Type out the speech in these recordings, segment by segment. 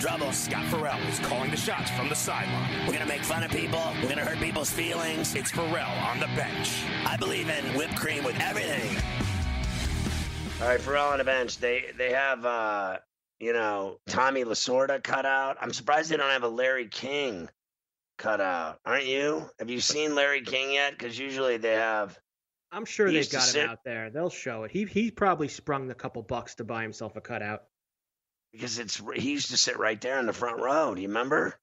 Trouble. Scott Ferrall is calling the shots from the sideline. We're gonna make fun of people. We're gonna hurt people's feelings. It's Ferrall on the bench. I believe in whipped cream with everything. All right, Ferrall on the bench. They they have uh, you know Tommy Lasorda cut out. I'm surprised they don't have a Larry King cut out. Aren't you? Have you seen Larry King yet? Because usually they have. I'm sure He they've got him sit- out there. They'll show it. He he probably sprung a couple bucks to buy himself a cutout. Because it's he used to sit right there in the front row. Do you remember?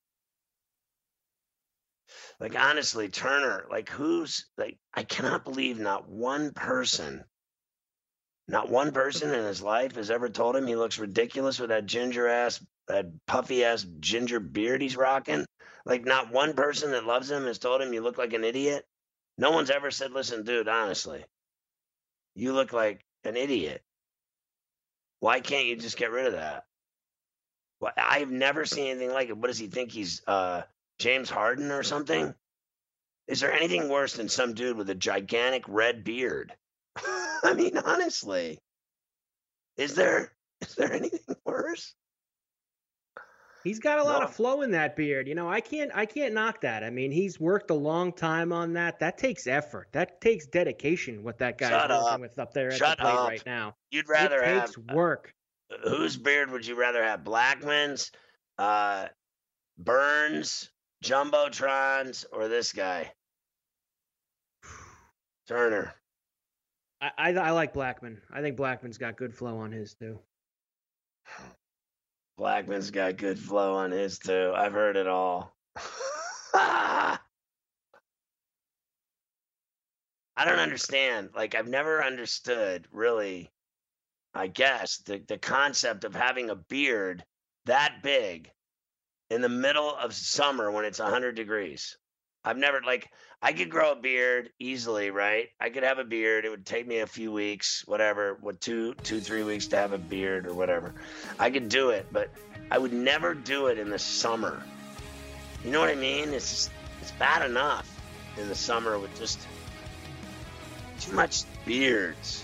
Like honestly, Turner, like who's like I cannot believe not one person, not one person in his life has ever told him he looks ridiculous with that ginger ass, that puffy ass ginger beard he's rocking. Like not one person that loves him has told him you look like an idiot. No one's ever said, "Listen, dude, honestly, you look like an idiot." Why can't you just get rid of that? Well, I've never seen anything like it. What does he think he's uh, James Harden or something? Is there anything worse than some dude with a gigantic red beard? I mean, honestly, is there is there anything worse? He's got a lot No. of flow in that beard. You know, I can't I can't knock that. I mean, he's worked a long time on that. That takes effort. That takes dedication. What that guy's Shut working up. with up there at Shut the plate up. right now. You'd rather it have takes work. Whose beard would you rather have? Blackmon's, uh, Burns, Jumbotrons, or this guy? Turner. I, I I like Blackmon. I think Blackmon's got good flow on his too. Blackmon's got good flow on his too. I've heard it all. I don't understand. Like I've never understood really, I guess, the, the concept of having a beard that big in the middle of summer when it's 100 degrees. I've never like I could grow a beard easily, right? I could have a beard. It would take me a few weeks, whatever, what two, two, three weeks to have a beard or whatever. I could do it, but I would never do it in the summer. You know what I mean? It's just, it's bad enough in the summer with just too much beards.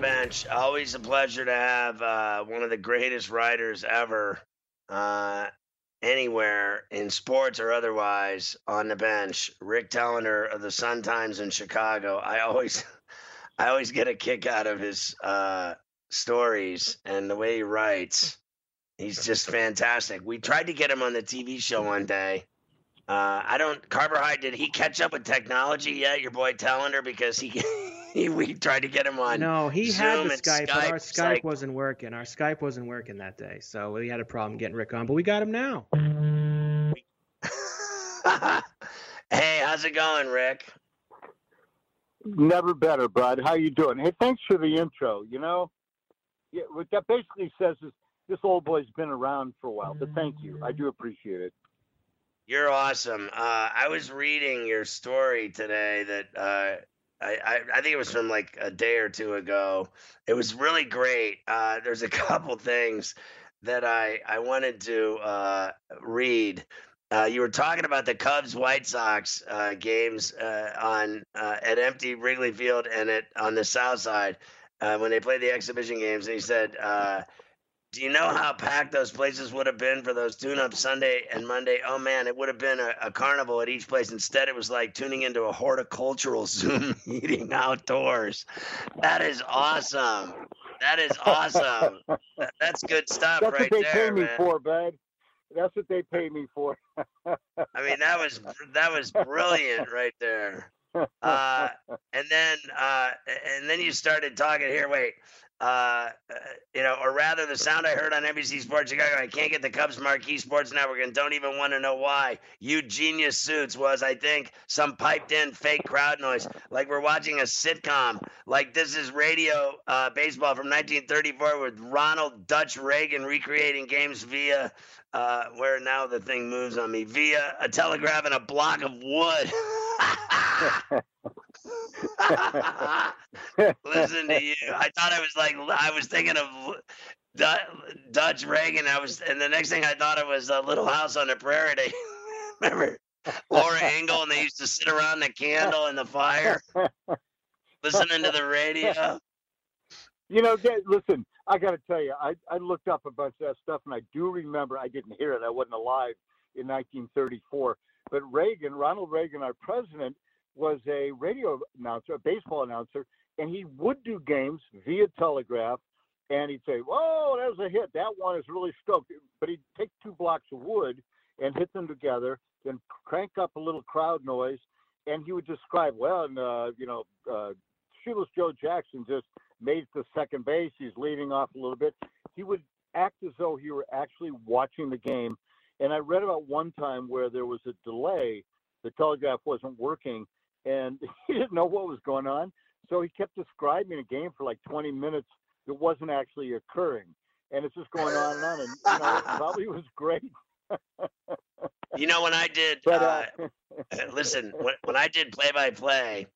Bench, always a pleasure to have uh, one of the greatest writers ever, uh, anywhere in sports or otherwise, on the bench. Rick Telander of the Sun Times in Chicago. I always, I always get a kick out of his uh, stories and the way he writes. He's just fantastic. We tried to get him on the TV show one day. Uh, I don't. Carverhide, did he catch up with technology yet? Your boy Telander, because he we tried to get him on. No, he had the and Skype, but our Skype like- wasn't working. Our Skype wasn't working that day, so we had a problem getting Rick on. But we got him now. hey, how's it going, Rick? Never better, bud. How you doing? Hey, thanks for the intro. You know, yeah, what that basically says is this old boy's been around for a while. But thank you. I do appreciate it. You're awesome. Uh, I was reading your story today that uh, I, I I think it was from like a day or two ago. It was really great. Uh, there's a couple things that I I wanted to uh, read. Uh, you were talking about the Cubs White Sox uh, games uh, on uh, at empty Wrigley Field and at on the South Side when they played the exhibition games, and he said. Do you know how packed those places would have been for those tune-ups Sunday and Monday? Oh man, it would have been a, a carnival at each place. Instead, it was like tuning into a horticultural Zoom meeting outdoors. That is awesome. That is awesome. That- That's good stuff right there. That's right what they there, pay me man. for, bud. That's what they pay me for. I mean, that was that was brilliant right there. Uh, and then uh, and then you started talking here. Wait, uh, uh, you know, or rather, the sound I heard on NBC Sports Chicago. I can't get the Cubs marquee sports network, and don't even want to know why. You genius suits was, I think, some piped-in fake crowd noise, like we're watching a sitcom. Like this is radio uh, baseball from 1934 with Ronald Dutch Reagan recreating games via. Uh, where now the thing moves on me via a telegraph and a block of wood. Listen to you. I thought I was like I was thinking of Du- Dutch Reagan. I was, and the next thing I thought it was a Little House on the Prairie. Remember Laura Ingalls, and they used to sit around the candle and the fire, listening to the radio. You know, listen, I got to tell you, I, I looked up a bunch of that stuff, and I do remember I didn't hear it. I wasn't alive in 1934. But Reagan, Ronald Reagan, our president, was a radio announcer, a baseball announcer, and he would do games via telegraph. And he'd say, "Whoa, that was a hit. That one is really stoked." But he'd take two blocks of wood and hit them together, then crank up a little crowd noise, and he would describe, "Well, and, uh, you know, uh, shoeless Joe Jackson just made it to second base. He's leading off a little bit. He would act as though he were actually watching the game. And I read about one time where there was a delay. The telegraph wasn't working, and he didn't know what was going on. So he kept describing a game for like 20 minutes that wasn't actually occurring. And it's just going on and on. And, you know, it probably was great. You know, when I did, But, uh, uh, listen, when, when I did play by play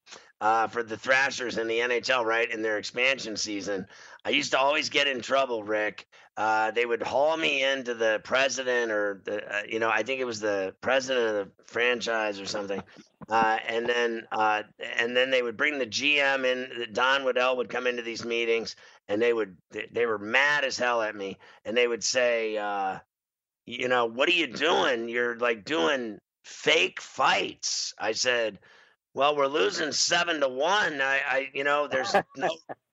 for the Thrashers in the NHL, right, in their expansion season, I used to always get in trouble, Rick. Uh, they would haul me into the president or the, uh, you know, I think it was the president of the franchise or something. Uh, and then, uh, and then they would bring the GM in. Don Waddell would come into these meetings, and they would, they, were mad as hell at me, and they would say, uh, you know, what are you doing? You're like doing fake fights. I said, well, we're losing seven to one. I, I you know, there's no,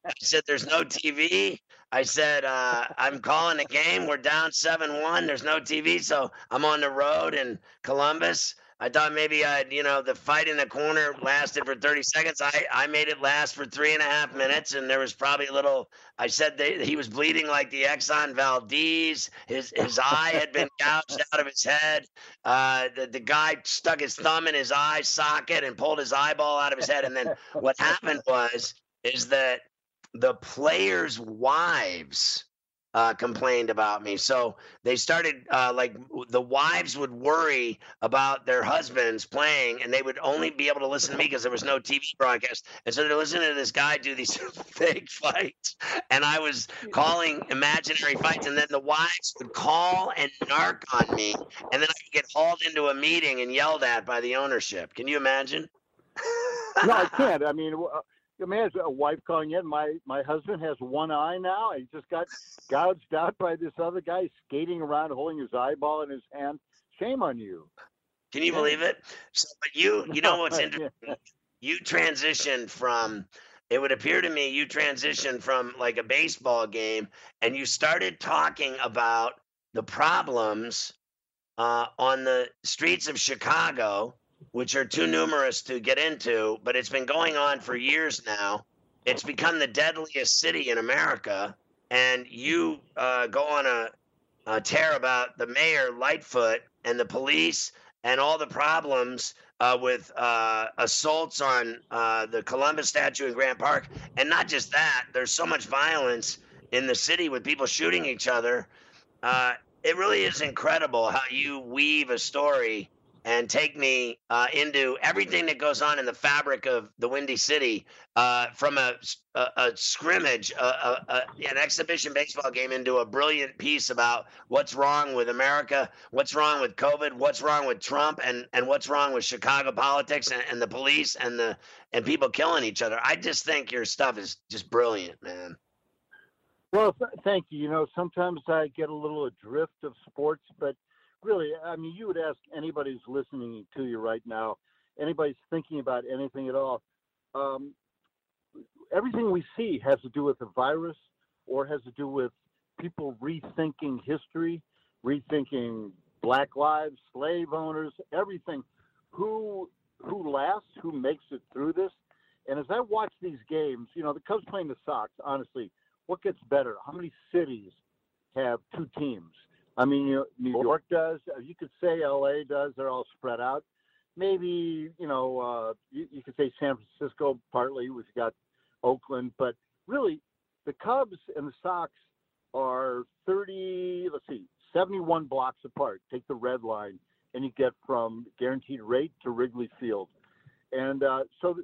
I said, there's no TV. I said, uh, I'm calling a game. We're down seven one. There's no TV, so I'm on the road in Columbus. I thought maybe I'd, you know, the fight in the corner lasted for 30 seconds. I, I made it last for three and a half minutes, and there was probably a little. I said they, he was bleeding like the Exxon Valdez. His his eye had been gouged out of his head. Uh, the the guy stuck his thumb in his eye socket and pulled his eyeball out of his head. And then what happened was is that the players' wives uh, complained about me. So they started uh, like the wives would worry about their husbands playing, and they would only be able to listen to me because there was no TV broadcast. And so they're listening to this guy do these fake fights, and I was calling imaginary fights, and then the wives would call and narc on me, and then I could get hauled into a meeting and yelled at by the ownership. Can you imagine? no, I can't. I mean, I mean, as a wife calling in, my my husband has one eye now. He just got gouged out by this other guy skating around, holding his eyeball in his hand. Shame on you. Can you believe it? So, but you, you know what's Yeah. interesting? You transitioned from. It would appear to me you transitioned from like a baseball game, and you started talking about the problems uh, on the streets of Chicago, which are too numerous to get into, but it's been going on for years now. It's become the deadliest city in America. And you uh, go on a, a tear about the mayor, Lightfoot, and the police and all the problems uh, with uh, assaults on uh, the Columbus statue in Grant Park. And not just that, there's so much violence in the city with people shooting each other. Uh, it really is incredible how you weave a story and take me uh, into everything that goes on in the fabric of the Windy City, uh, from a, a, a scrimmage, a, an exhibition baseball game, into a brilliant piece about what's wrong with America, what's wrong with COVID, what's wrong with Trump, and and what's wrong with Chicago politics and, and the police and the and people killing each other. I just think your stuff is just brilliant, man. Well, th- thank you. You know, sometimes I get a little adrift of sports, but really, I mean, you would ask anybody who's listening to you right now, anybody's thinking about anything at all. Um, everything we see has to do with the virus or has to do with people rethinking history, rethinking black lives, slave owners, everything. Who who lasts? Who makes it through this? And as I watch these games, you know, the Cubs playing the Sox, honestly, what gets better? How many cities have two teams? I mean, you New York does. Uh, you could say LA does. They're all spread out. Maybe you know, uh, you, you could say San Francisco partly. We've got Oakland, but really, the Cubs and the Sox are 30. Let's see, 71 blocks apart. Take the red line, and you get from guaranteed rate to Wrigley Field, and uh, so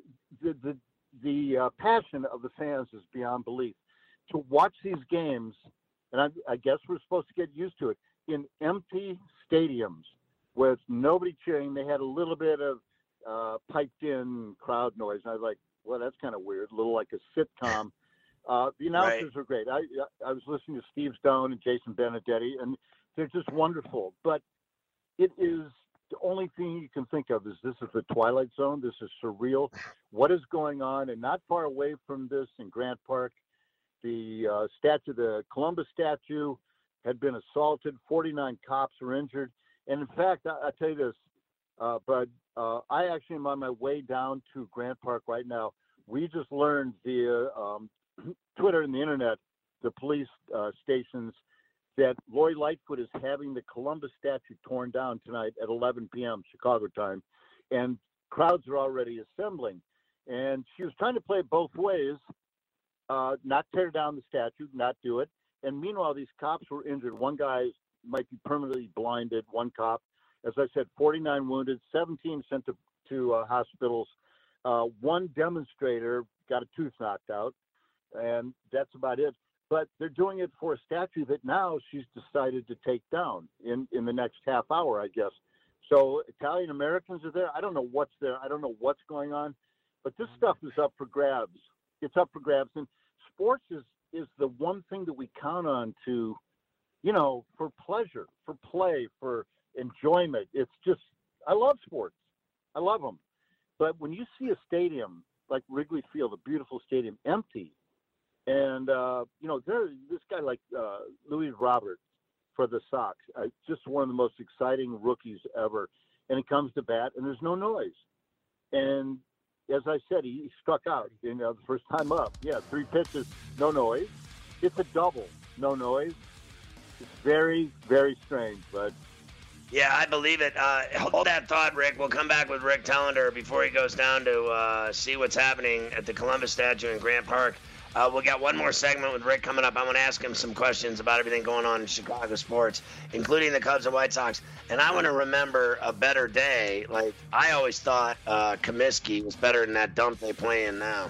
the the the uh, passion of the fans is beyond belief to watch these games, and I, I guess we're supposed to get used to it in empty stadiums with nobody cheering. They had a little bit of uh, piped in crowd noise. And I was like, well, that's kind of weird, a little like a sitcom. Uh, the announcers right. are great. I I was listening to Steve Stone and Jason Benetti, and they're just wonderful. But it is the only thing you can think of is this is the Twilight Zone. This is surreal. What is going on? And not far away from this in Grant Park the uh, statue, the Columbus statue, had been assaulted. 49 cops were injured. And in fact, I, I tell you this, uh, but uh, I actually am on my way down to Grant Park right now. We just learned via um, Twitter and the internet, the police uh, stations, that Lori Lightfoot is having the Columbus statue torn down tonight at 11 p.m. Chicago time, and crowds are already assembling. And she was trying to play both ways uh, not tear down the statue, not do it. And meanwhile, these cops were injured. One guy might be permanently blinded. One cop, as I said, 49 wounded, 17 sent to, to uh, hospitals. Uh, one demonstrator got a tooth knocked out, and that's about it. But they're doing it for a statue that now she's decided to take down in, in the next half hour, I guess. So Italian Americans are there. I don't know what's there. I don't know what's going on, but this stuff is up for grabs. It's up for grabs. And sports is is the one thing that we count on to, you know, for pleasure, for play, for enjoyment. It's just I love sports. I love them. But when you see a stadium like Wrigley Field, a beautiful stadium, empty, and uh, you know, there this guy like uh, Luis Robert for the Sox, uh, just one of the most exciting rookies ever, and he comes to bat, and there's no noise, and as I said, he struck out. You know, the first time up. Yeah, three pitches, no noise. It's a double, no noise. It's very, very strange, but. Yeah, I believe it. Uh, hold that thought, Rick. We'll come back with Rick Telander before he goes down to uh, see what's happening at the Columbus statue in Grant Park. Uh, we got one more segment with Rick coming up. I want to ask him some questions about everything going on in Chicago sports, including the Cubs and White Sox. And I want to remember a better day. Like I always thought, uh, Comiskey was better than that dump they play in now.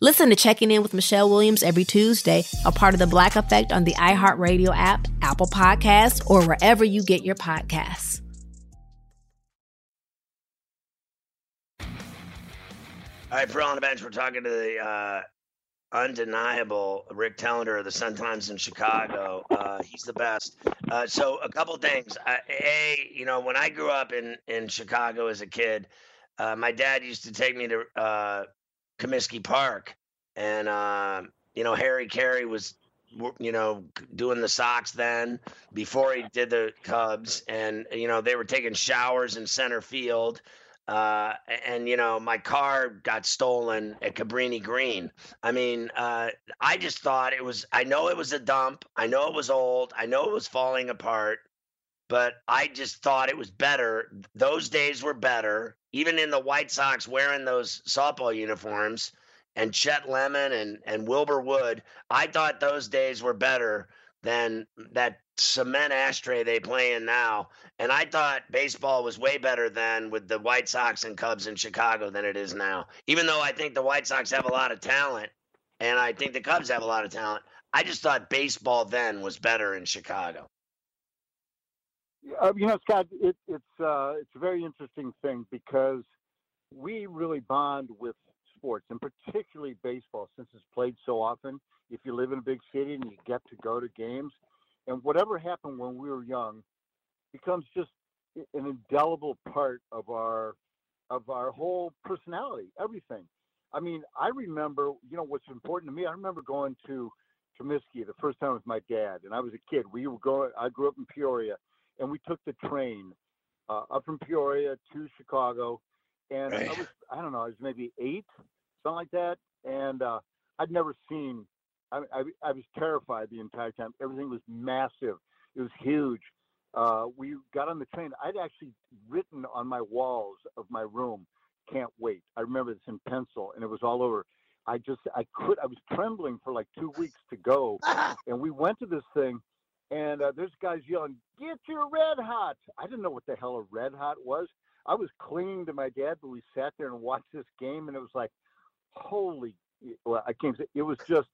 Listen to Checking In with Michelle Williams every Tuesday, a part of the Black Effect on the iHeartRadio app, Apple Podcasts, or wherever you get your podcasts. All right, for on the bench, we're talking to the uh, undeniable Rick Telander of the Sun Times in Chicago. Uh, he's the best. Uh, so a couple things. Uh, a, you know, when I grew up in in Chicago as a kid, uh, my dad used to take me to uh, Comiskey Park, and uh, you know Harry Caray was you know doing the Sox then before he did the Cubs, and you know they were taking showers in center field. Uh, and you know my car got stolen at Cabrini Green. I mean, uh, I just thought it was. I know it was a dump. I know it was old. I know it was falling apart. But I just thought it was better. Those days were better. Even in the White Sox wearing those softball uniforms, and Chet Lemon and and Wilbur Wood, I thought those days were better than that cement ashtray they play in now. And I thought baseball was way better then with the White Sox and Cubs in Chicago than it is now. Even though I think the White Sox have a lot of talent and I think the Cubs have a lot of talent, I just thought baseball then was better in Chicago. Uh, you know, Scott, it, it's uh, it's a very interesting thing because we really bond with sports, and particularly baseball, since it's played so often. If you live in a big city and you get to go to games, and whatever happened when we were young becomes just an indelible part of our of our whole personality, everything. I mean, I remember, you know, what's important to me. I remember going to Comiskey the first time with my dad, and I was a kid. We were going. I grew up in Peoria, and we took the train uh, up from Peoria to Chicago, and Right. I was I don't know I was maybe eight something like that and uh, I'd never seen I, I I was terrified the entire time. Everything was massive. It was huge. Uh, we got on the train. I'd actually written on my walls of my room can't wait. I remember this in pencil and it was all over. I just I could I was trembling for like two weeks to go and we went to this thing and uh, there's guys yelling, "Get your red hot!" I didn't know what the hell a red hot was. I was clinging to my dad, but we sat there and watched this game, and it was like, holy! Well, I can't say it was just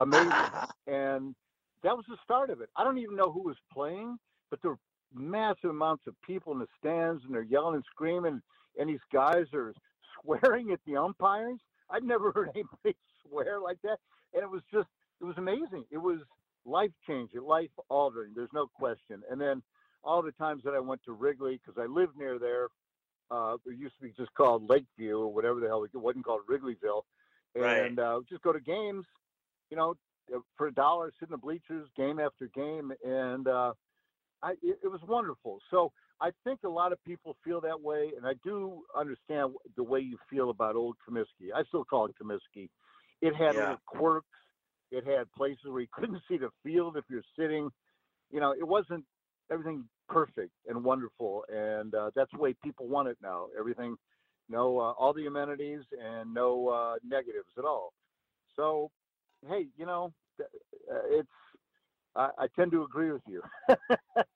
amazing, and that was the start of it. I don't even know who was playing, but there were massive amounts of people in the stands, and they're yelling and screaming, and these guys are swearing at the umpires. I'd never heard anybody swear like that, and it was just, it was amazing. It was life changing, life altering. There's no question. And then all the times that I went to Wrigley because I lived near there. Uh, it used to be just called Lakeview or whatever the hell it wasn't called Wrigleyville, Right. and uh, just go to games. You know, uh, for a dollar, sit in the bleachers, game after game, and uh, I, it, it was wonderful. So I think a lot of people feel that way, and I do understand the way you feel about Old Comiskey. I still call it Comiskey. It had Yeah. little quirks. It had places where you couldn't see the field if you're sitting. You know, it wasn't everything perfect and wonderful, and uh, that's the way people want it now. Everything, no, uh, all the amenities and no uh, negatives at all. So, hey, you know, uh, it's. I, I tend to agree with you.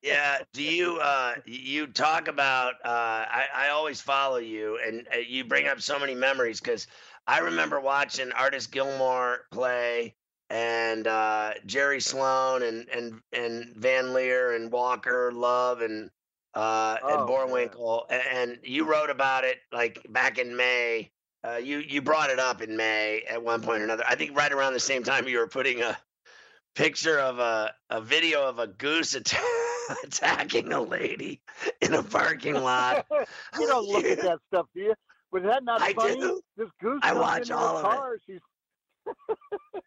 Yeah. Do you uh you talk about uh I, I always follow you and uh, you bring up so many memories because I remember watching Artis Gilmore play and uh Jerry Sloan and and and Van Lier and Walker Love and uh and Oh, Boerwinkle and, and you wrote about it like back in May. Uh, you you brought it up in May at one point or another. I think right around the same time you were putting a picture of a, a video of a goose atta- attacking a lady in a parking lot. you don't look at that stuff, do you? Was that not I funny? do. This goose I watch all of it. car. She's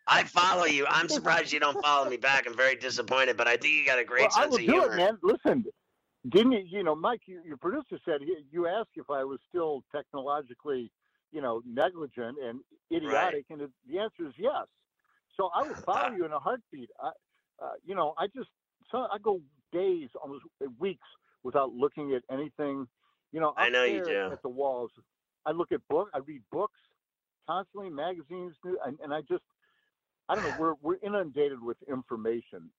I follow you. I'm surprised you don't follow me back. I'm very disappointed, but I think you got a great well, I sense will of do humor. it, man. Listen, didn't you? You know, Mike, you, your producer said he, you asked if I was still technologically, you know, negligent and idiotic, and it, the answer is yes. So I would follow you in a heartbeat. I, uh, you know, I just so I go days, almost weeks without looking at anything. You know, I know you do. at the walls. I look at book. I read books constantly, magazines, and, and I just I don't know. We're we're inundated with information.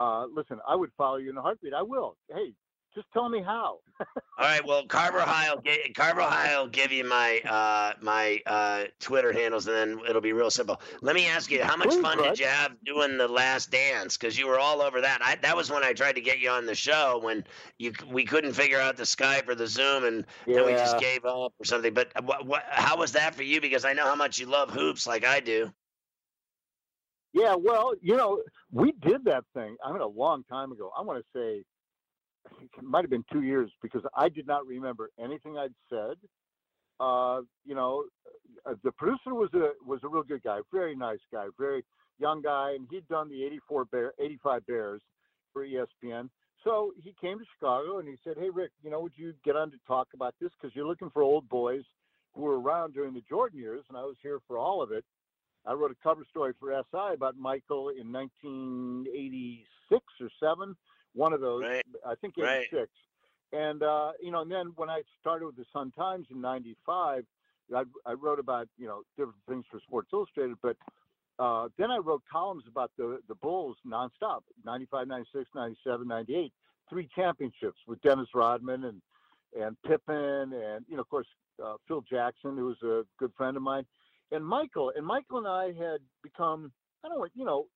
Uh, listen, I would follow you in a heartbeat. I will. Hey, just tell me how. All right. Well, Carver High will get Carver High will give you my uh, my uh, Twitter handles, and then it'll be real simple. Let me ask you, how much fun bud. did you have doing the Last Dance? Because you were all over that. I, that was when I tried to get you on the show when you we couldn't figure out the Skype or the Zoom, and then we just gave up or something. But what, what, how was that for you? Because I know how much you love hoops, like I do. Yeah, well, you know, we did that thing. I mean, a long time ago. I want to say it might have been two years because I did not remember anything I'd said. Uh, you know, uh, the producer was a was a real good guy, very nice guy, very young guy, and he'd done the '84 Bear, '85 Bears for ESPN. So he came to Chicago and he said, "Hey, Rick, you know, would you get on to talk about this? Because you're looking for old boys who were around during the Jordan years, and I was here for all of it." I wrote a cover story for SI about Michael in 1986 or seven, one of those. Right. I think Right. 86. And uh, you know, and then when I started with the Sun Times in '95, I, I wrote about you know different things for Sports Illustrated, but uh, then I wrote columns about the the Bulls nonstop, 95, 96, 97, 98, three championships with Dennis Rodman and and Pippen, and you know, of course, uh, Phil Jackson, who was a good friend of mine, and Michael. And Michael and I had become, I don't know, you know,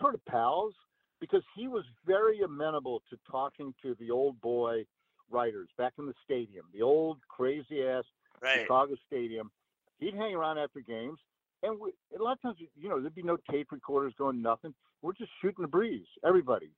sort of pals because he was very amenable to talking to the old boy writers back in the stadium, the old crazy ass Right. Chicago Stadium. He'd hang around after games, and we, a lot of times, you know, there'd be no tape recorders going, nothing. We're just shooting the breeze, everybody,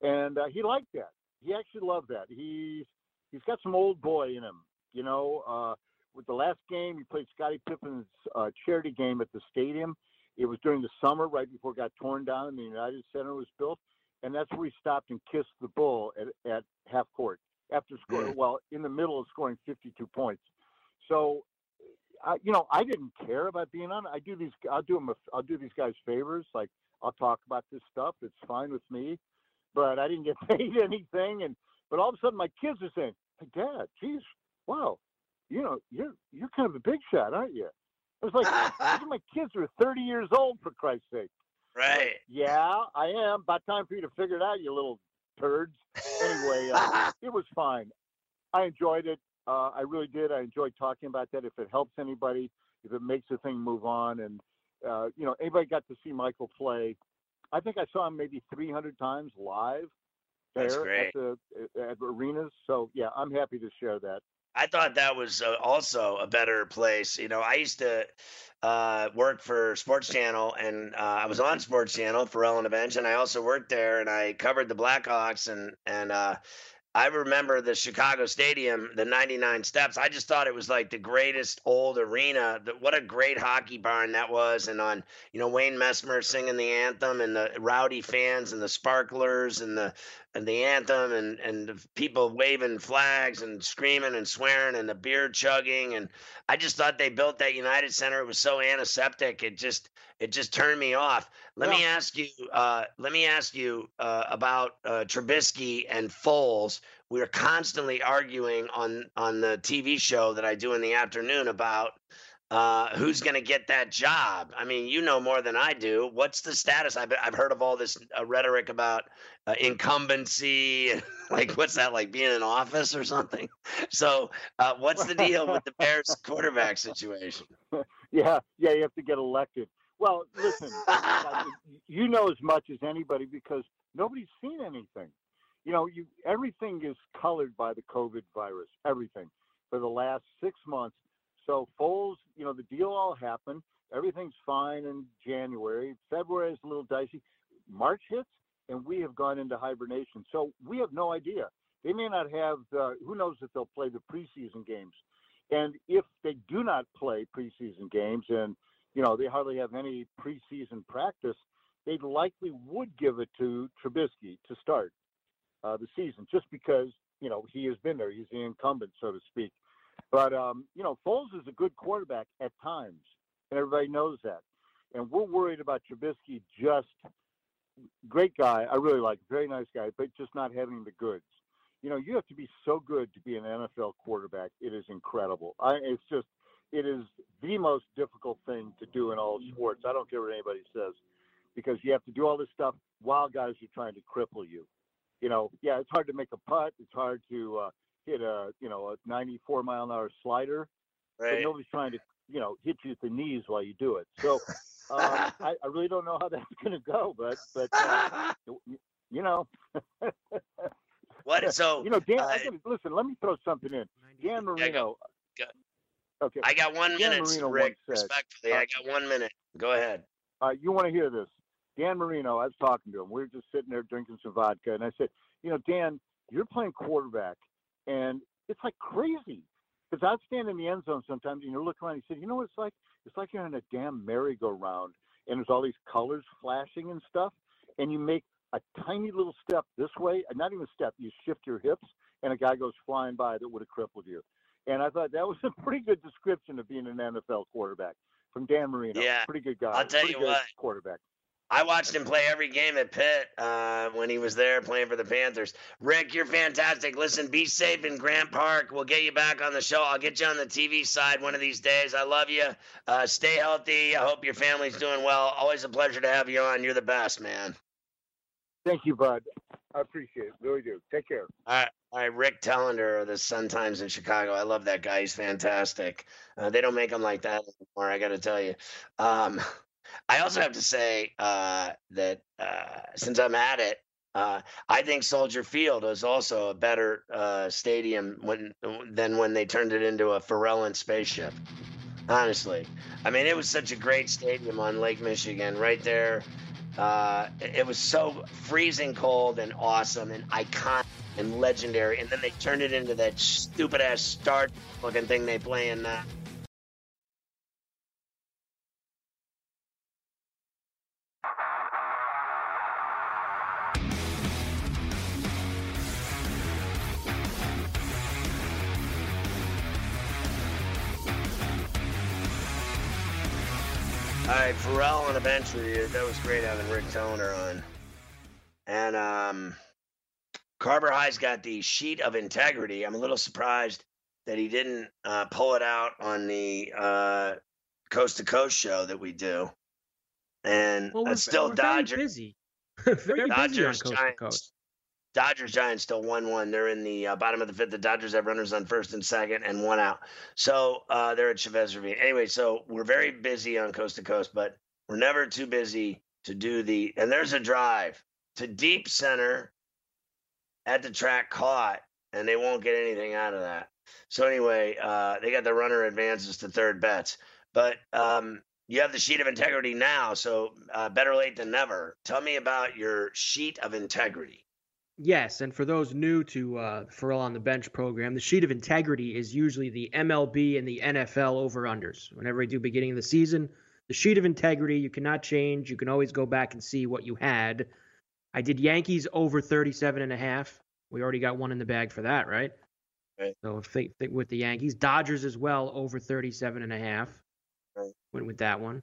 and uh, he liked that. He actually loved that. He's he's got some old boy in him, you know. Uh, with the last game, he played Scottie Pippen's uh, charity game at the stadium. It was during the summer, right before it got torn down and the United Center was built, and that's where he stopped and kissed the bull at, at half court after scoring. Well, in the middle of scoring 52 points. So, I, you know, I didn't care about being on. I do these. I'll do them. I'll do these guys favors. Like I'll talk about this stuff. It's fine with me, but I didn't get paid anything. And but all of a sudden, my kids are saying, "Hey, Dad, geez, wow, you know, you're you're kind of a big shot, aren't you?" I was like, my kids are 30 years old, for Christ's sake." Right. Yeah, I am. About time for you to figure it out, you little turds. Anyway, uh, it was fine. I enjoyed it. Uh, I really did. I enjoyed talking about that. If it helps anybody, if it makes the thing move on, and uh, you know, anybody got to see Michael play. I think I saw him maybe 300 times live there at the at arenas. So yeah, I'm happy to share that. I thought that was uh, also a better place. You know, I used to uh, work for Sports Channel, and uh, I was on Sports Channel for Ellen Bench, and I also worked there, and I covered the Blackhawks, and and uh, I remember the Chicago Stadium, the 99 steps. I just thought it was like the greatest old arena. What a great hockey barn that was. And on, you know, Wayne Messmer singing the anthem and the rowdy fans and the sparklers and the and the anthem and and the people waving flags and screaming and swearing and the beer chugging and I just thought they built that United Center. It was so antiseptic. It just it just turned me off. Let me ask you. Uh, let me ask you uh, about uh, Trubisky and Foles. We are constantly arguing on on the TV show that I do in the afternoon about uh, who's going to get that job. I mean, you know more than I do. What's the status? I've I've heard of all this uh, rhetoric about uh, incumbency. like, what's that like? Being in office or something? So, uh, what's the deal with the Bears quarterback situation? Yeah, yeah, you have to get elected. Well, listen, you know as much as anybody because nobody's seen anything. You know, you everything is colored by the COVID virus. Everything for the last six months. So Foles, you know, the deal all happened. Everything's fine in January. February is a little dicey. March hits, and we have gone into hibernation. So we have no idea. They may not have. Uh, who knows if they'll play the preseason games? And if they do not play preseason games, and you know they hardly have any preseason practice, they likely would give it to Trubisky to start uh, the season, just because you know he has been there. He's the incumbent, so to speak. But um, you know, Foles is a good quarterback at times, and everybody knows that. And we're worried about Trubisky. Just great guy, I really like, very nice guy, but just not having the goods. you know, you have to be so good to be an NFL quarterback. It is incredible. I, it's just, it is the most difficult thing to do in all sports. I don't care what anybody says, because you have to do all this stuff while guys are trying to cripple you. You know, yeah, it's hard to make a putt. It's hard to uh, hit a, you know, a 94 mile an hour slider, Right. but nobody's trying to, you know, hit you at the knees while you do it. So uh, I, I really don't know how that's going to go, but, but uh, you know, what? So you know, Dan. uh, gotta, listen, let me throw something in. Dan Yeah, Marino. Okay. I got one Dan minute, Marino Rick. Respectfully, uh, I got one minute. Go ahead. uh, you want to hear this? Dan Marino. I was talking to him. We were just sitting there drinking some vodka, and I said, you know, Dan, you're playing quarterback, and it's like crazy. Because I'd stand in the end zone sometimes, and you look around. and He said, you know what it's like? It's like you're in a damn merry-go-round, and there's all these colors flashing and stuff, and you make a tiny little step this way, and not even a step. You shift your hips, and a guy goes flying by that would have crippled you. And I thought that was a pretty good description of being an NFL quarterback from Dan Marino. Yeah. pretty good guy. I'll tell pretty you good what. quarterback. I watched him play every game at Pitt uh, when he was there playing for the Panthers. Rick, you're fantastic. Listen, be safe in Grant Park. We'll get you back on the show. I'll get you on the TV side one of these days. I love you. Uh, stay healthy. I hope your family's doing well. Always a pleasure to have you on. You're the best, man. Thank you, bud. I appreciate it. Really do. Take care. All right, all right. Rick Telander of the Sun Times in Chicago. I love that guy. He's fantastic. Uh, they don't make him like that anymore. I got to tell you. Um, I also have to say uh, that uh, since I'm at it, uh, I think Soldier Field is also a better uh, stadium when than when they turned it into a Pharrell spaceship. Honestly, I mean, it was such a great stadium on Lake Michigan, right there. Uh, it was so freezing cold and awesome and iconic and legendary. And then they turned it into that stupid ass star looking thing they play in now. All right, Ferrall on the bench with you. That was great having Rick Toner on. And um, Carver High's got the sheet of integrity. I'm a little surprised that he didn't uh, pull it out on the uh, Coast to Coast show that we do. And Well, we're, still we're Dodger, very busy. very busy on Dodgers, coast Giants. Dodgers Giants still one one. They're in the uh, bottom of the fifth. The Dodgers have runners on first and second, and one out. So uh, they're at Chavez Ravine. Anyway, so we're very busy on coast to coast, but we're never too busy to do the. And there's a drive to deep center at the track caught, and they won't get anything out of that. So anyway, uh, they got the runner advances to third bets, but um, you have the sheet of integrity now. So uh, better late than never. Tell me about your sheet of integrity. Yes, and for those new to uh, Ferrall on the Bench program, the sheet of integrity is usually the MLB and the NFL over unders. Whenever I do beginning of the season, the sheet of integrity you cannot change. You can always go back and see what you had. I did Yankees over 37 and a half. We already got one in the bag for that, right? Right. So if they, think with the Yankees, Dodgers as well over 37 and a half. Right. Went with that one.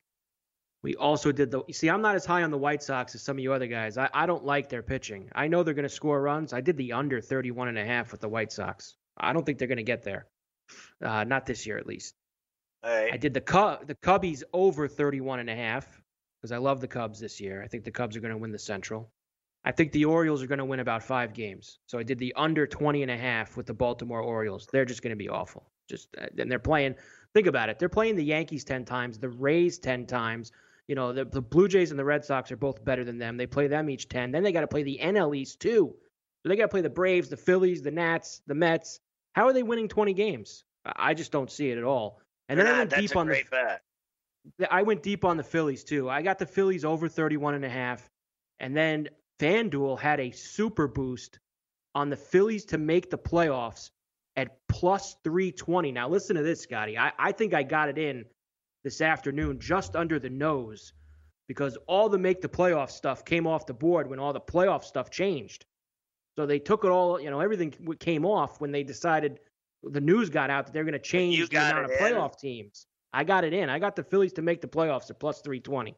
We also did the. See, I'm not as high on the White Sox as some of you other guys. I, I don't like their pitching. I know they're going to score runs. I did the under 31 and a half with the White Sox. I don't think they're going to get there. Uh, not this year, at least. Right. I did the Cub, the Cubbies over 31 and a half because I love the Cubs this year. I think the Cubs are going to win the Central. I think the Orioles are going to win about five uh, games. So I did the under 20 and a half with the Baltimore Orioles. They're just going to be awful. Just and they're playing Think about it. They're playing the Yankees 10 times, the Rays 10 times. You know, the, the Blue Jays and the Red Sox are both better than them. They play them each 10. Then they got to play the NL East too. So they got to play the Braves, the Phillies, the Nats, the Mets. How are they winning 20 games? I just don't see it at all. And then I went deep on the bet. I went deep on the Phillies too. I got the Phillies over 31 and a half. And then FanDuel had a super boost on the Phillies to make the playoffs at plus 320. Now listen to this, Scotty. I, I think I got it in this afternoon just under the nose because all the make the playoff stuff came off the board when all the playoff stuff changed. So they took it all, you know, everything came off when they decided the news got out that they're going to change you the amount of playoff teams. I got it in. I got the Phillies to make the playoffs at plus 320.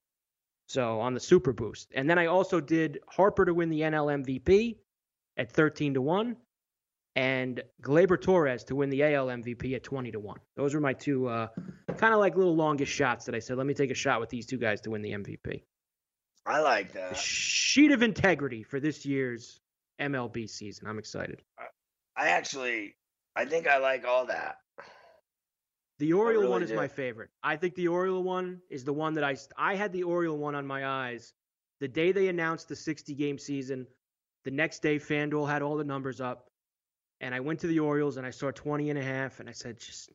So on the super boost. And then I also did Harper to win the NL MVP at 13 to 1. And Gleyber Torres to win the AL MVP at 20 to 1. Those were my two uh, kind of like little longest shots that I said, let me take a shot with these two guys to win the MVP. I like that. The sheet of integrity for this year's MLB season. I'm excited. I actually, I think I like all that. The Oriole really one is do. my favorite. I think the Oriole one is the one that I I had the Oriole one on my eyes the day they announced the 60 game season. The next day, FanDuel had all the numbers up, and I went to the Orioles and I saw 20 and a half, and I said, just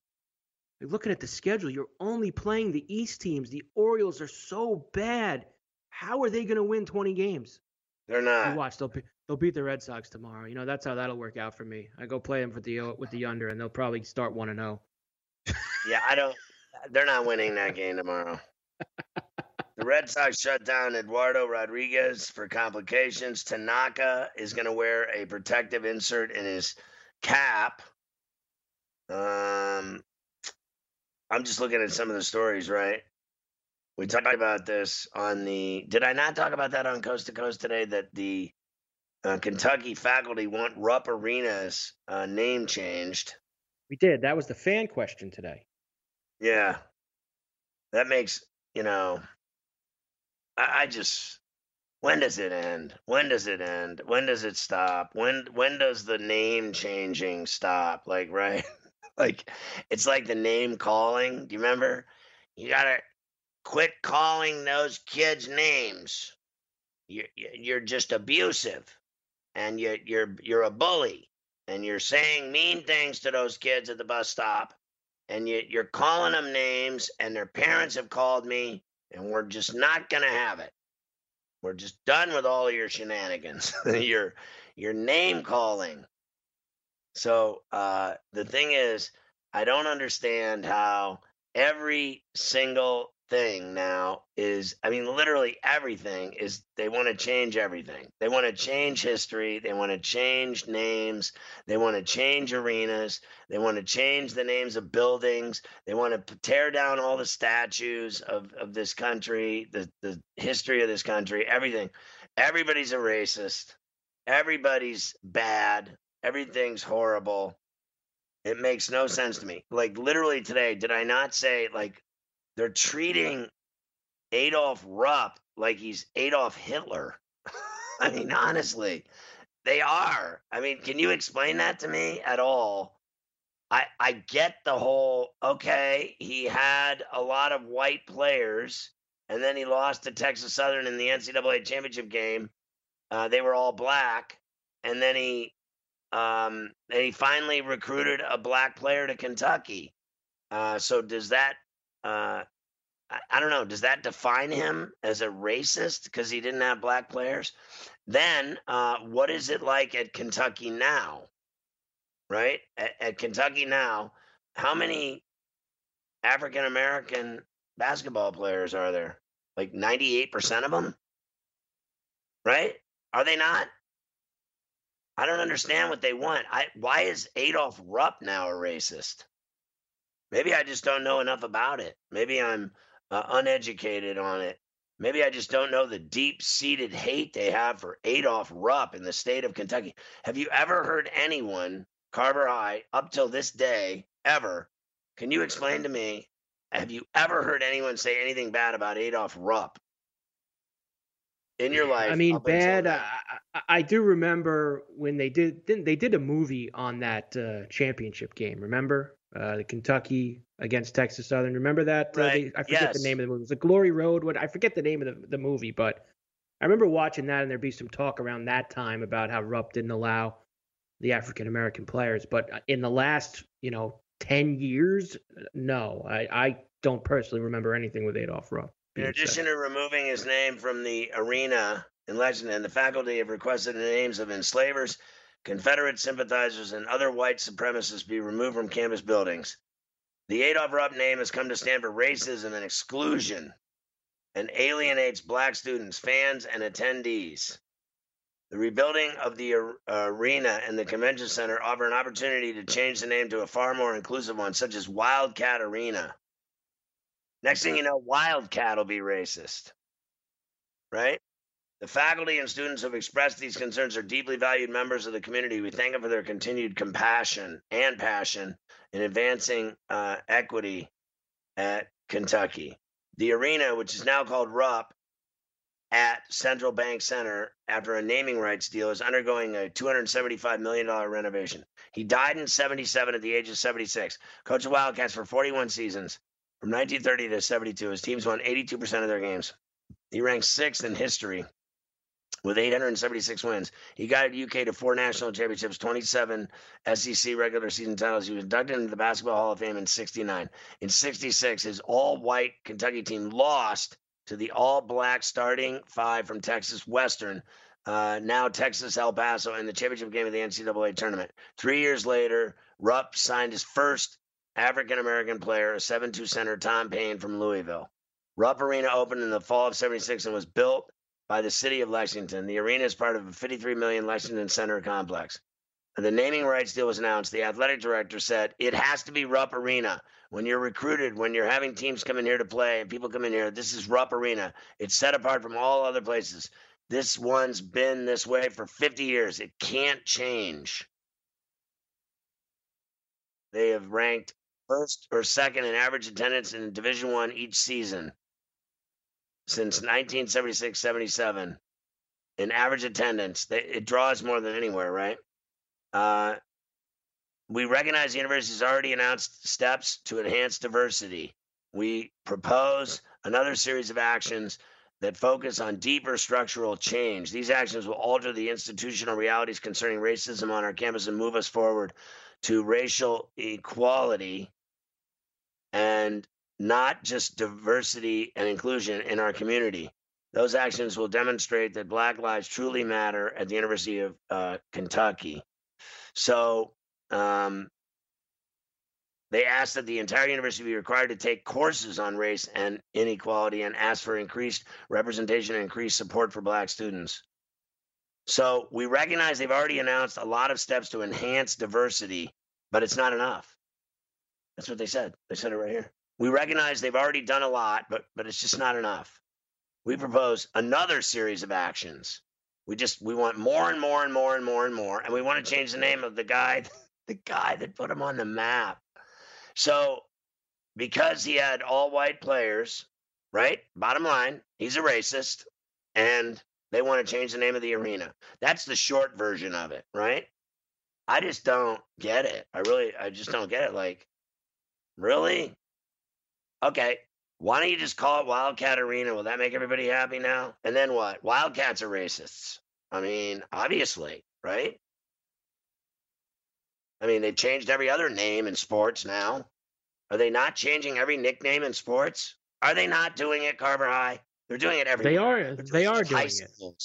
looking at the schedule, you're only playing the East teams. The Orioles are so bad. How are they going to win 20 games? They're You not. watch, they'll be, they'll beat the Red Sox tomorrow. You know that's how that'll work out for me. I go play them with the with the under, and they'll probably start one and oh. zero. Yeah, I don't. They're not winning that game tomorrow. The Red Sox shut down Eduardo Rodriguez for complications. Tanaka is going to wear a protective insert in his cap. Um, I'm just looking at some of the stories, right? We talked about this on the. Did I not talk about that on Coast to Coast today? That the uh, Kentucky faculty want Rupp Arena's uh, name changed. We did. That was the fan question today. Yeah. That makes, you know, I, I just when does it end? When does it end? When does it stop? When when does the name changing stop? Like, right? like it's like the name calling. Do you remember? You gotta quit calling those kids names. You're you're just abusive, and you you're you're a bully, and you're saying mean things to those kids at the bus stop and you, you're calling them names, and their parents have called me, and we're just not to have it. We're just done with all your shenanigans, your your name calling. So uh, the thing is, I don't understand how every single thing now is i mean literally everything is they want to change everything. They want to change history they want to change names they want to change arenas they want to change the names of buildings they want to tear down all the statues of, of this country the, the history of this country everything. Everybody's a racist. Everybody's bad. Everything's horrible. It makes no sense to me. Like literally today did i not say like they're treating Adolf Rupp like he's Adolf Hitler. I mean, honestly, they are. I mean, can you explain that to me at all? I I get the whole okay, he had a lot of white players and then he lost to Texas Southern in the NCAA championship game. Uh, they were all black, and then he um, and he finally recruited a black player to Kentucky. Uh, so does that uh, I, I don't know. Does that define him as a racist because he didn't have black players? Then, uh, what is it like at Kentucky now? Right at, at Kentucky now, how many African American basketball players are there? Like ninety-eight percent of them, right? Are they not? I don't understand what they want. I why is Adolf Rupp now a racist? Maybe I just don't know enough about it. Maybe I'm uh, uneducated on it. Maybe I just don't know the deep seated hate they have for Adolf Rupp in the state of Kentucky. Have you ever heard anyone, Carver High, up till this day, ever? Can you explain to me? Have you ever heard anyone say anything bad about Adolf Rupp in your life? I mean, bad. I, I, do remember when they did. Didn't they did a movie on that uh, championship game? Remember uh, the Kentucky against Texas Southern? Remember that? Uh, Right, they, I forget yes. the name of the movie. It was a Glory Road. What I forget the name of the, the movie, but I remember watching that, and there'd be some talk around that time about how Rupp didn't allow the African American players. But uh, in the last, you know, ten years, no, I, I don't personally remember anything with Adolf Rupp. In being said. addition to removing his name from the arena in legend, and the faculty have requested the names of enslavers, Confederate sympathizers, and other white supremacists be removed from campus buildings. The Adolf Rupp name has come to stand for racism and exclusion and alienates black students, fans, and attendees. The rebuilding of the arena and the convention center offer an opportunity to change the name to a far more inclusive one, such as Wildcat Arena. Next thing you know, Wildcat will be racist, right? The faculty and students who have expressed these concerns are deeply valued members of the community. We thank them for their continued compassion and passion in advancing uh, equity at Kentucky. The arena, which is now called Rupp at Central Bank Center after a naming rights deal, is undergoing a $275 million renovation. He died in 77 at the age of 76. Coached the Wildcats for 41 seasons from 1930 to 72. His teams won 82% of their games. He ranks sixth in history with 876 wins. He guided UK to four national championships, 27 SEC regular season titles. He was inducted into the Basketball Hall of Fame in 69. In 66, his all white Kentucky team lost to the all black starting five from Texas Western, uh, now Texas El Paso, in the championship game of the NCAA tournament. Three years later, Rupp signed his first African American player, a 7 2 center, Tom Payne from Louisville. Rupp Arena opened in the fall of 76 and was built by the city of Lexington. The arena is part of a 53 million Lexington Center complex. the naming rights deal was announced. The athletic director said it has to be Rupp Arena. When you're recruited, when you're having teams come in here to play and people come in here, this is Rupp Arena. It's set apart from all other places. This one's been this way for 50 years. It can't change. They have ranked first or second in average attendance in Division One each season since 1976 77 in average attendance. It draws more than anywhere, right? Uh, we recognize the university has already announced steps to enhance diversity. We propose another series of actions that focus on deeper structural change. These actions will alter the institutional realities concerning racism on our campus and move us forward to racial equality and not just diversity and inclusion in our community. Those actions will demonstrate that Black lives truly matter at the University of uh, Kentucky. So um, they asked that the entire university be required to take courses on race and inequality and ask for increased representation and increased support for Black students. So we recognize they've already announced a lot of steps to enhance diversity, but it's not enough. That's what they said. They said it right here. We recognize they've already done a lot, but but it's just not enough. We propose another series of actions. We just we want more and more and more and more and more, and we want to change the name of the guy, the guy that put him on the map. So, because he had all white players, right? Bottom line, he's a racist, and they want to change the name of the arena. That's the short version of it, right? I just don't get it. I really, I just don't get it. Like, really? Okay, why don't you just call it Wildcat Arena? Will that make everybody happy now? And then what? Wildcats are racists. I mean, obviously, right? I mean, they've changed every other name in sports now. Are they not changing every nickname in sports? Are they not doing it, Carver High? They're doing it every. They are. They are doing it.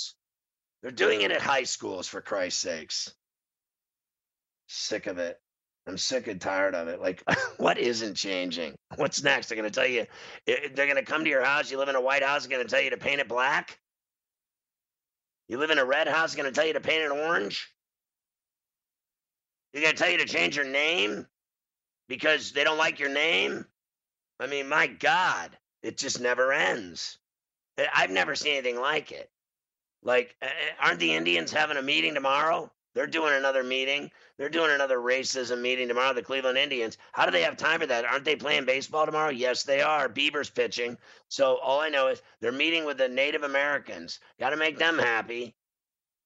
They're doing it at high schools, for Christ's sakes. Sick of it. I'm sick and tired of it. Like, what isn't changing? What's next? They're going to tell you, eh, they're going to come to your house. You live in a white house, they're going to tell you to paint it black. You live in a red house, they're going to tell you to paint it orange. They're going to tell you to change your name because they don't like your name. I mean, my God, it just never ends. Eh, I've never seen anything like it. Like, eh, aren't the Indians having a meeting tomorrow? They're doing another meeting. They're doing another racism meeting tomorrow, the Cleveland Indians. How do they have time for that? Aren't they playing baseball tomorrow? Yes, they are. Bieber's pitching. So all I know is they're meeting with the Native Americans. Got to make them happy.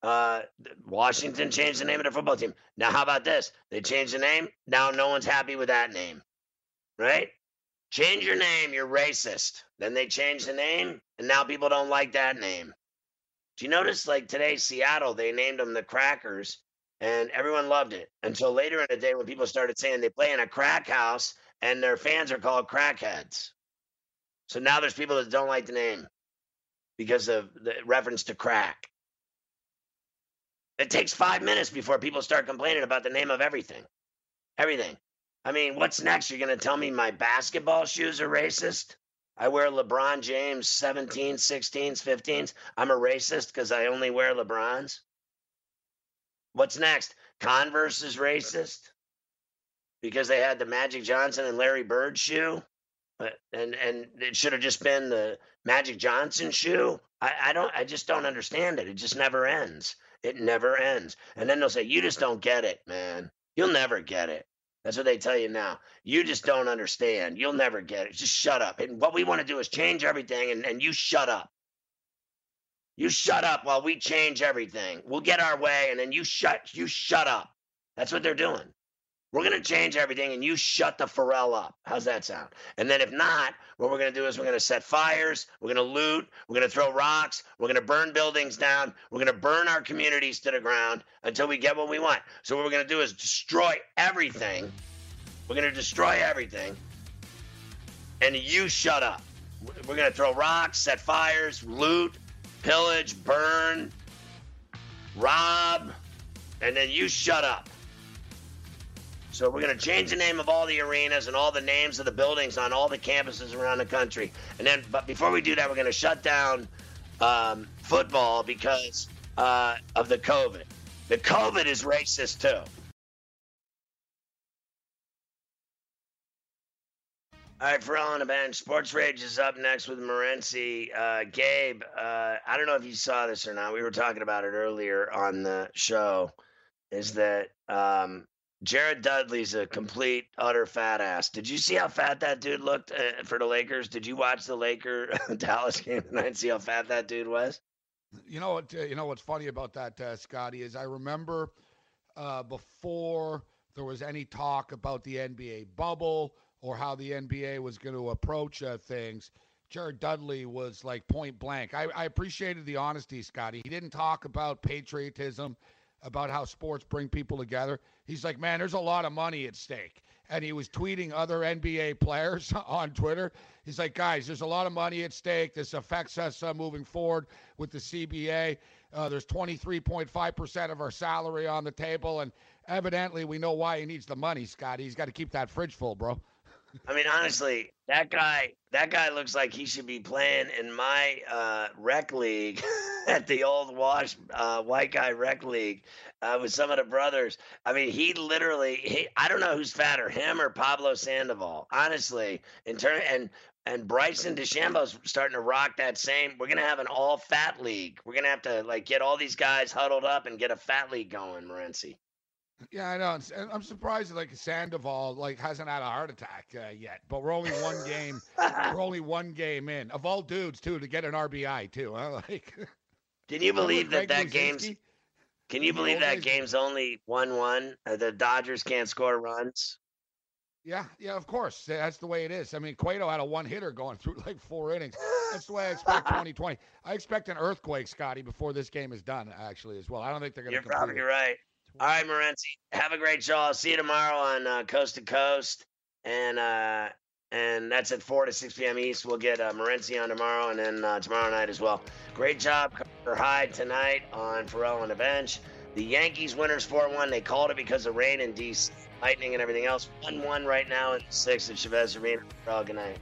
Uh, Washington changed the name of their football team. Now, how about this? They changed the name. Now no one's happy with that name, right? Change your name. You're racist. Then they changed the name, and now people don't like that name. Do you notice, like today, Seattle, they named them the Crackers, and everyone loved it until later in the day when people started saying they play in a crack house and their fans are called crackheads. So now there's people that don't like the name because of the reference to crack. It takes five minutes before people start complaining about the name of everything. Everything. I mean, what's next? You're going to tell me my basketball shoes are racist? I wear LeBron James 17, 16s, 15s. I'm a racist because I only wear LeBrons. What's next? Converse is racist because they had the Magic Johnson and Larry Bird shoe. And and it should have just been the Magic Johnson shoe. I, I don't I just don't understand it. It just never ends. It never ends. And then they'll say, You just don't get it, man. You'll never get it. That's what they tell you now. You just don't understand. You'll never get it. Just shut up. And what we want to do is change everything and, and you shut up. You shut up while we change everything. We'll get our way and then you shut you shut up. That's what they're doing. We're going to change everything and you shut the Ferrall up. How's that sound? And then if not, what we're going to do is we're going to set fires, we're going to loot, we're going to throw rocks, we're going to burn buildings down, we're going to burn our communities to the ground until we get what we want. So what we're going to do is destroy everything. We're going to destroy everything. And you shut up. We're going to throw rocks, set fires, loot, pillage, burn, rob, and then you shut up. So we're going to change the name of all the arenas and all the names of the buildings on all the campuses around the country. And then, but before we do that, we're going to shut down um, football because uh, of the COVID. The COVID is racist too. All right, Ferrall on the bench. Sports Rage is up next with Morency. Uh, Gabe, uh, I don't know if you saw this or not. We were talking about it earlier on the show. Is that um, Jared Dudley's a complete utter fat ass. Did you see how fat that dude looked uh, for the Lakers? Did you watch the Laker Dallas game tonight and see how fat that dude was? You know what? Uh, you know what's funny about that, uh, Scotty, is I remember uh, before there was any talk about the NBA bubble or how the NBA was going to approach uh, things. Jared Dudley was like point blank. I, I appreciated the honesty, Scotty. He didn't talk about patriotism about how sports bring people together. He's like, man, there's a lot of money at stake. And he was tweeting other NBA players on Twitter. He's like, guys, there's a lot of money at stake. This affects us uh, moving forward with the CBA. Uh, there's 23.5% of our salary on the table. And evidently, we know why he needs the money, Scott. He's got to keep that fridge full, bro. I mean, honestly, that guy that guy looks like he should be playing in my uh, rec league at the old Wash uh, White Guy Rec League uh, with some of the brothers. I mean, he literally he, I don't know who's fatter, him or Pablo Sandoval. Honestly, in turn and and Bryson DeChambeau's starting to rock that same. We're gonna have an all fat league. We're gonna have to like get all these guys huddled up and get a fat league going, Morency. Yeah, I know. I'm surprised like Sandoval like hasn't had a heart attack uh, yet. But we're only one game. we're only one game in. Of all dudes, too, to get an RBI too. Huh? Like, can you believe that that game's? Can you believe that game's only one-one? Uh, the Dodgers can't score runs. Yeah, yeah, of course. That's the way it is. I mean, Cueto had a one hitter going through like four innings. That's the way I expect 2020. I expect an earthquake, Scotty, before this game is done, actually, as well. I don't think they're going to. You're probably right. All right, Morency. Have a great show. I'll see you tomorrow on uh, Coast to Coast, and uh, and that's at four to six p.m. East. We'll get uh, Morency on tomorrow, and then uh, tomorrow night as well. Great job, Carter Hyde tonight on Ferrall on the bench. The Yankees winners four one. They called it because of rain and DC, lightning, and everything else. One one right now in sixth at Chavez Ravine. Good night.